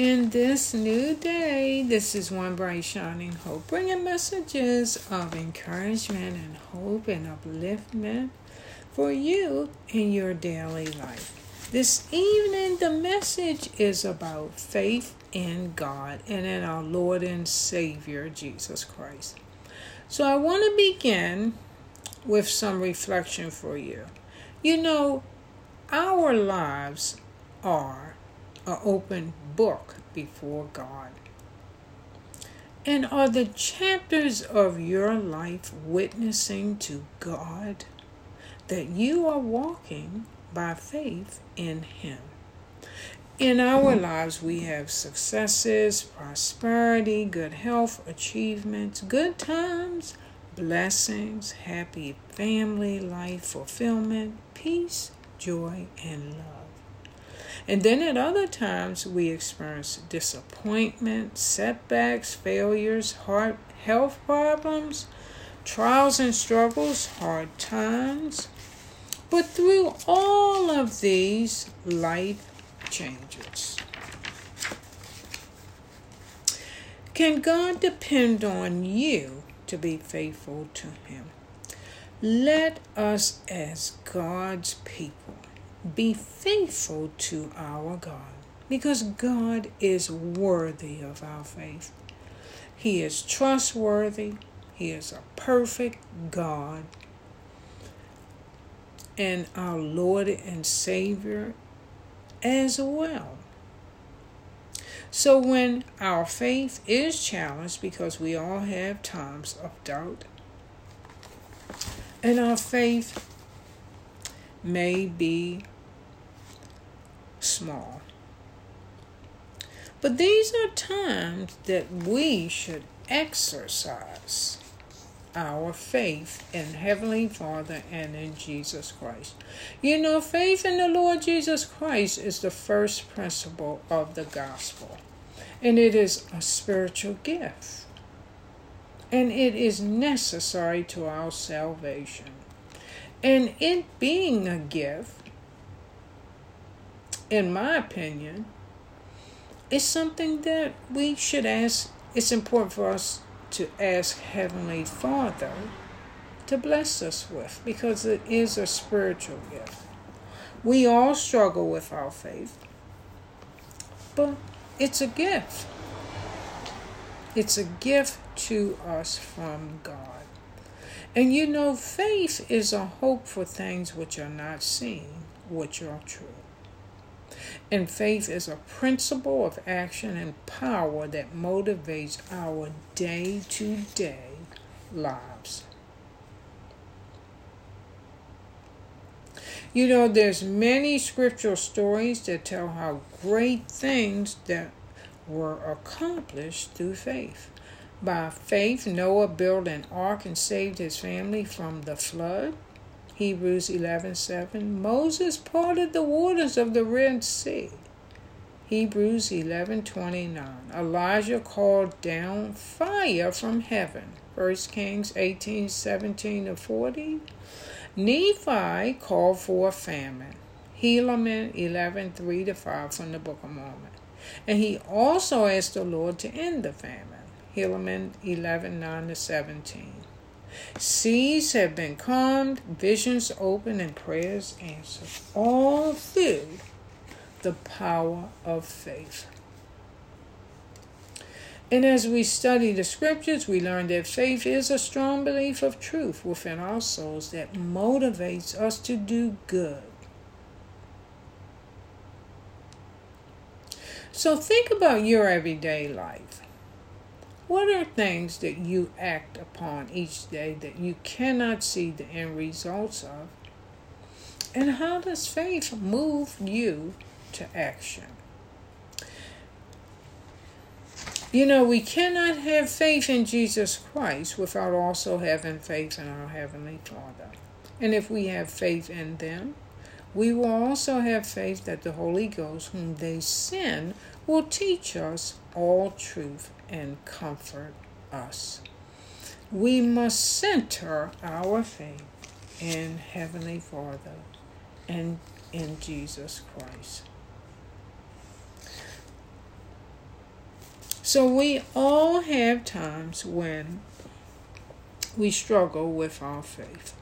in this new day. This is One Bright Shining Hope, bringing messages of encouragement and hope and upliftment for you in your daily life. This evening, the message is about faith in God and in our Lord and Savior, Jesus Christ. So, I want to begin with some reflection for you. You know, our lives are an open book before God. And are the chapters of your life witnessing to God that you are walking by faith in Him? In our lives, we have successes, prosperity, good health, achievements, good times, blessings, happy family life, fulfillment, peace, joy, and love. And then at other times, we experience disappointment, setbacks, failures, heart health problems, trials and struggles, hard times. But through all of these, life changes. Can God depend on you to be faithful to Him? Let us, as God's people, be faithful to our God because God is worthy of our faith. He is trustworthy, He is a perfect God, and our Lord and Savior as well. So when our faith is challenged, because we all have times of doubt, and our faith may be small. But these are times that we should exercise our faith in Heavenly Father and in Jesus Christ. You know, faith in the Lord Jesus Christ is the first principle of the gospel, and it is a spiritual gift, and it is necessary to our salvation. And it being a gift, in my opinion, is something that we should ask. It's important for us to ask Heavenly Father to bless us with because it is a spiritual gift. We all struggle with our faith, but it's a gift. It's a gift to us from God. And you know, faith is a hope for things which are not seen, which are true. And faith is a principle of action and power that motivates our day to day lives. You know, there's many scriptural stories that tell how great things that were accomplished through faith. By faith, Noah built an ark and saved his family from the flood. Hebrews 11:7. Moses parted the waters of the Red Sea. Hebrews 11:29. Elijah called down fire from heaven. 1 Kings 18:17 to 40. Nephi called for a famine. Helaman 11:3 to 5 from the Book of Mormon. And he also asked the Lord to end the famine. Helaman 11:9 to 17. Seas have been calmed, visions opened, and prayers answered, all through the power of faith. And as we study the scriptures, we learn that faith is a strong belief of truth within our souls that motivates us to do good. So think about your everyday life. What are things that you act upon each day that you cannot see the end results of? And how does faith move you to action? You know, we cannot have faith in Jesus Christ without also having faith in our Heavenly Father. And if we have faith in them, we will also have faith that the Holy Ghost, whom they send, will teach us all truth and comfort us. We must center our faith in Heavenly Father and in Jesus Christ. So we all have times when we struggle with our faith.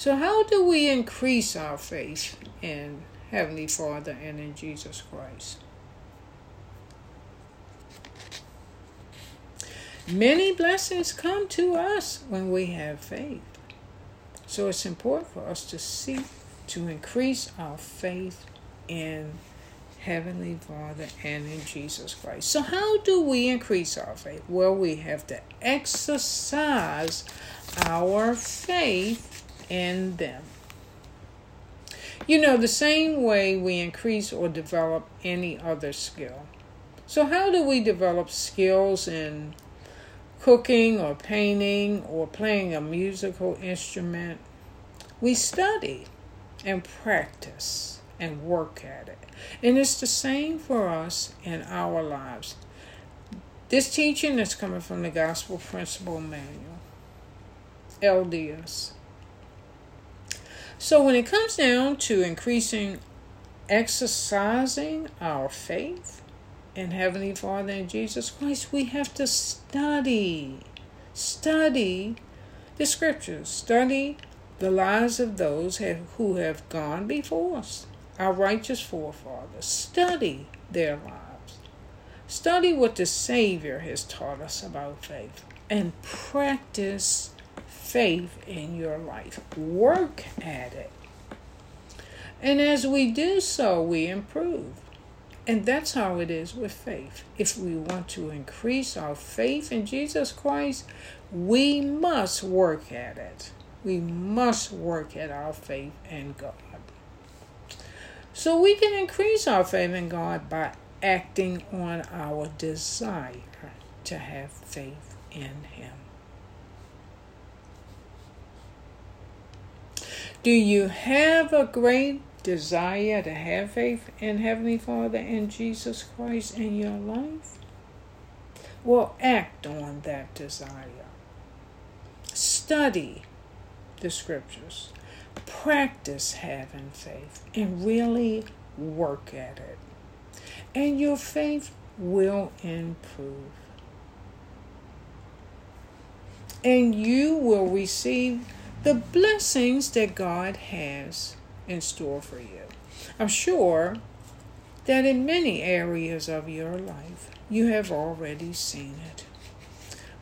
So, how do we increase our faith in Heavenly Father and in Jesus Christ? Many blessings come to us when we have faith. So it's important for us to seek to increase our faith in Heavenly Father and in Jesus Christ. So, how do we increase our faith? Well, we have to exercise our faith in them. You know, the same way we increase or develop any other skill. So, how do we develop skills in cooking or painting or playing a musical instrument, we study and practice and work at it. And it's the same for us in our lives. This teaching is coming from the Gospel Principle Manual, LDS. So when it comes down to increasing exercising our faith, and Heavenly Father and Jesus Christ, we have to study. Study the scriptures. Study the lives of those who have gone before us, our righteous forefathers. Study their lives. Study what the Savior has taught us about faith and practice faith in your life. Work at it. And as we do so, we improve. And that's how it is with faith. If we want to increase our faith in Jesus Christ, we must work at it. We must work at our faith in God. So we can increase our faith in God by acting on our desire to have faith in Him. Do you have a great desire to have faith in Heavenly Father and Jesus Christ in your life? Well, act on that desire. Study the scriptures. Practice having faith and really work at it. And your faith will improve. And you will receive the blessings that God has in store for you. I'm sure that in many areas of your life you have already seen it.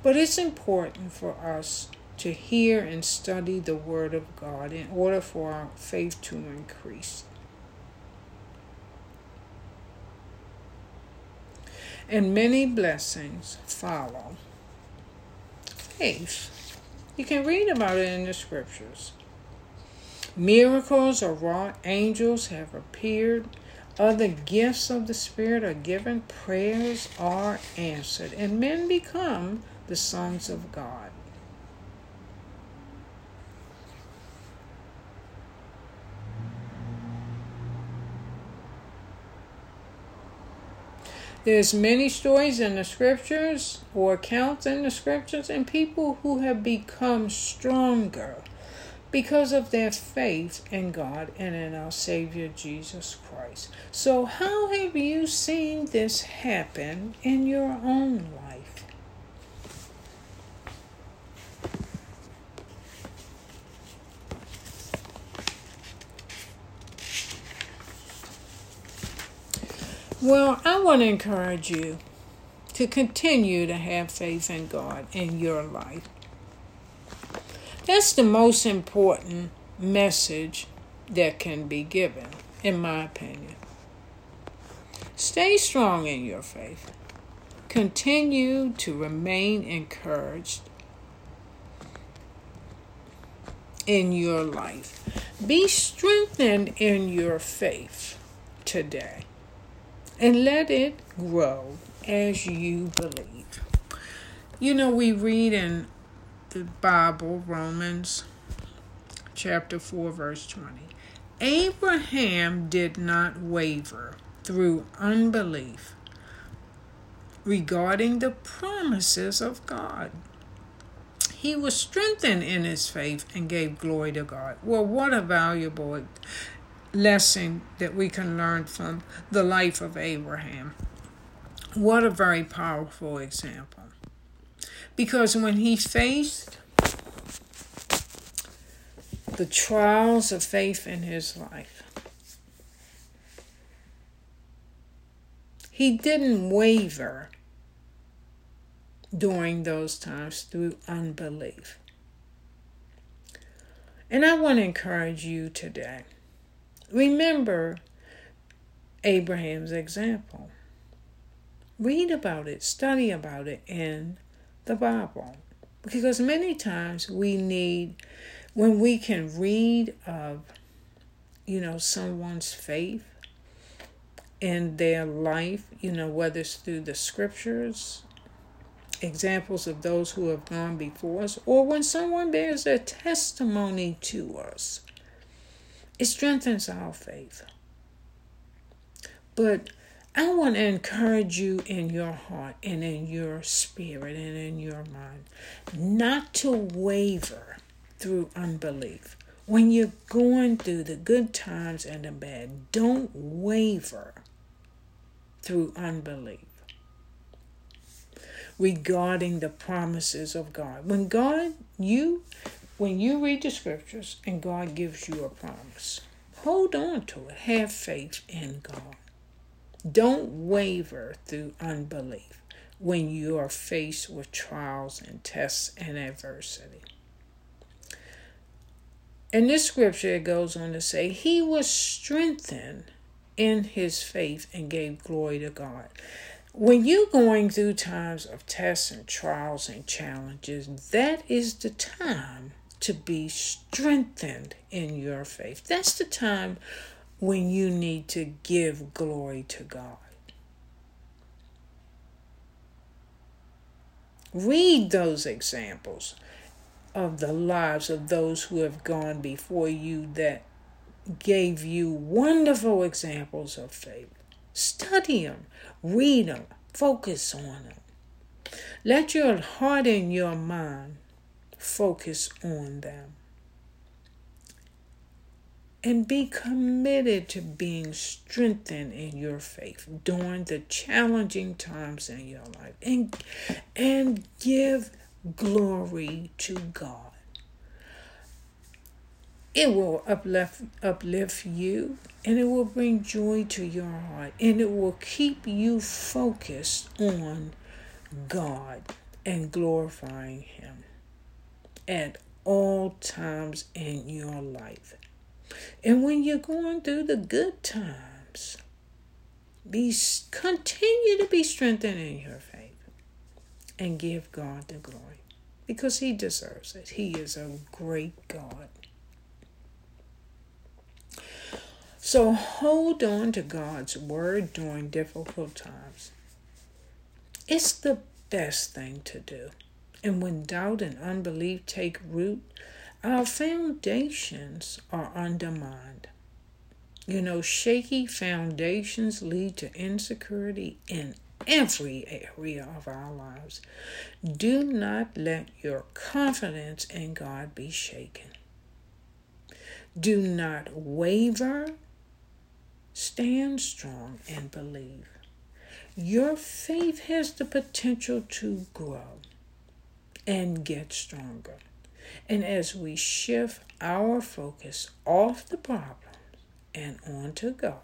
But it's important for us to hear and study the Word of God in order for our faith to increase. And many blessings follow. Faith. You can read about it in the scriptures. Miracles are wrought, angels have appeared, other gifts of the Spirit are given, prayers are answered, and men become the sons of God. There's many stories in the scriptures or accounts in the scriptures and people who have become stronger because of their faith in God and in our Savior Jesus Christ. So, how have you seen this happen in your own life? Well, I want to encourage you to continue to have faith in God in your life that's the most important message that can be given, in my opinion. Stay strong in your faith. Continue to remain encouraged in your life. Be strengthened in your faith today and let it grow as you believe. You know, we read in the Bible, Romans chapter 4, verse 20. Abraham did not waver through unbelief regarding the promises of God. He was strengthened in his faith and gave glory to God. Well, what a valuable lesson that we can learn from the life of Abraham. What a very powerful example. Because when he faced the trials of faith in his life, he didn't waver during those times through unbelief. And I want to encourage you today. Remember Abraham's example. Read about it, study about it in the Bible. Because many times we need, when we can read of, you know, someone's faith in their life, you know, whether it's through the scriptures, examples of those who have gone before us, or when someone bears a testimony to us. It strengthens our faith. But I want to encourage you in your heart and in your spirit and in your mind not to waver through unbelief. When you're going through the good times and the bad, don't waver through unbelief regarding the promises of God. When God, you, when you read the scriptures and God gives you a promise, hold on to it. Have faith in God. Don't waver through unbelief when you are faced with trials and tests and adversity. In this scripture, it goes on to say, He was strengthened in his faith and gave glory to God. When you're going through times of tests and trials and challenges, that is the time to be strengthened in your faith. That's the time when you need to give glory to God. Read those examples of the lives of those who have gone before you that gave you wonderful examples of faith. Study them, read them, focus on them. Let your heart and your mind focus on them. And be committed to being strengthened in your faith during the challenging times in your life. And, and give glory to God. It will uplift, uplift you and it will bring joy to your heart and it will keep you focused on God and glorifying Him at all times in your life. And when you're going through the good times, be continue to be strengthened in your faith and give God the glory because he deserves it. He is a great God. So hold on to God's word during difficult times. It's the best thing to do. And when doubt and unbelief take root, our foundations are undermined. You know, shaky foundations lead to insecurity in every area of our lives. Do not let your confidence in God be shaken. Do not waver Stand strong and believe. Your faith has the potential to grow and get stronger. And as we shift our focus off the problems and onto God,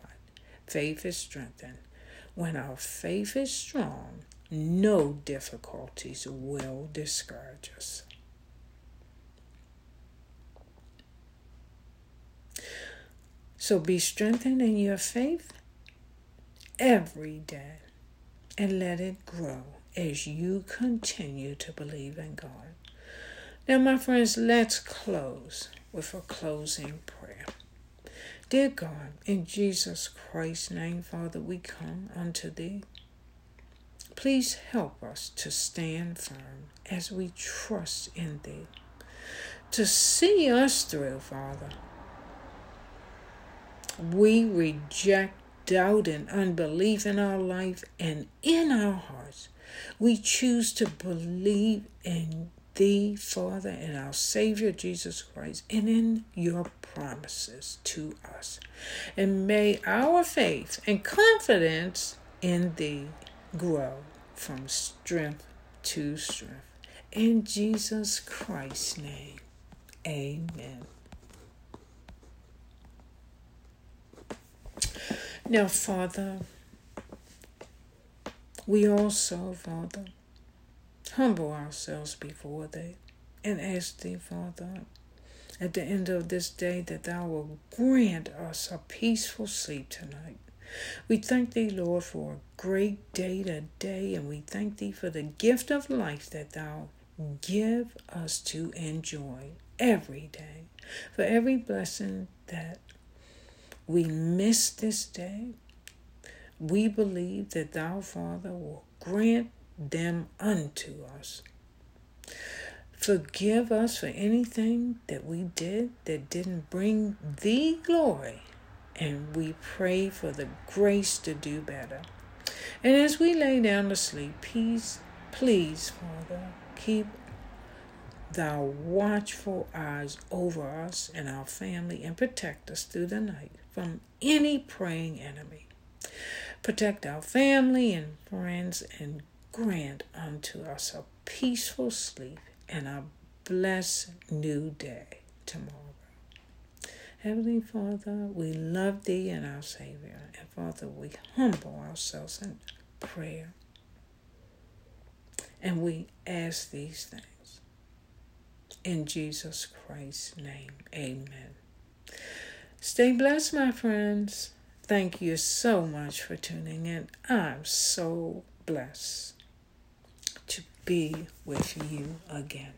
faith is strengthened. When our faith is strong, no difficulties will discourage us. So be strengthened in your faith every day and let it grow as you continue to believe in God. Now, my friends, let's close with a closing prayer. Dear God, in Jesus Christ's name, Father, we come unto Thee. Please help us to stand firm as we trust in Thee, to see us through, Father we reject doubt and unbelief in our life and in our hearts. We choose to believe in thee, Father, and our Savior Jesus Christ, and in your promises to us. And may our faith and confidence in thee grow from strength to strength. In Jesus Christ's name, amen. Now, Father, we also, Father, humble ourselves before thee and ask thee, Father, at the end of this day that thou will grant us a peaceful sleep tonight. We thank thee, Lord, for a great day today, and we thank thee for the gift of life that thou give us to enjoy every day, for every blessing that we miss this day, we believe that thou, Father, will grant them unto us. Forgive us for anything that we did that didn't bring thee glory, and we pray for the grace to do better. And as we lay down to sleep, peace, please, Father, keep thou watchful eyes over us and our family and protect us through the night from any preying enemy. Protect our family and friends and grant unto us a peaceful sleep and a blessed new day tomorrow. Heavenly Father, we love Thee and our Savior. And Father, we humble ourselves in prayer. And we ask these things. In Jesus Christ's name, amen. Stay blessed, my friends. Thank you so much for tuning in. I'm so blessed to be with you again.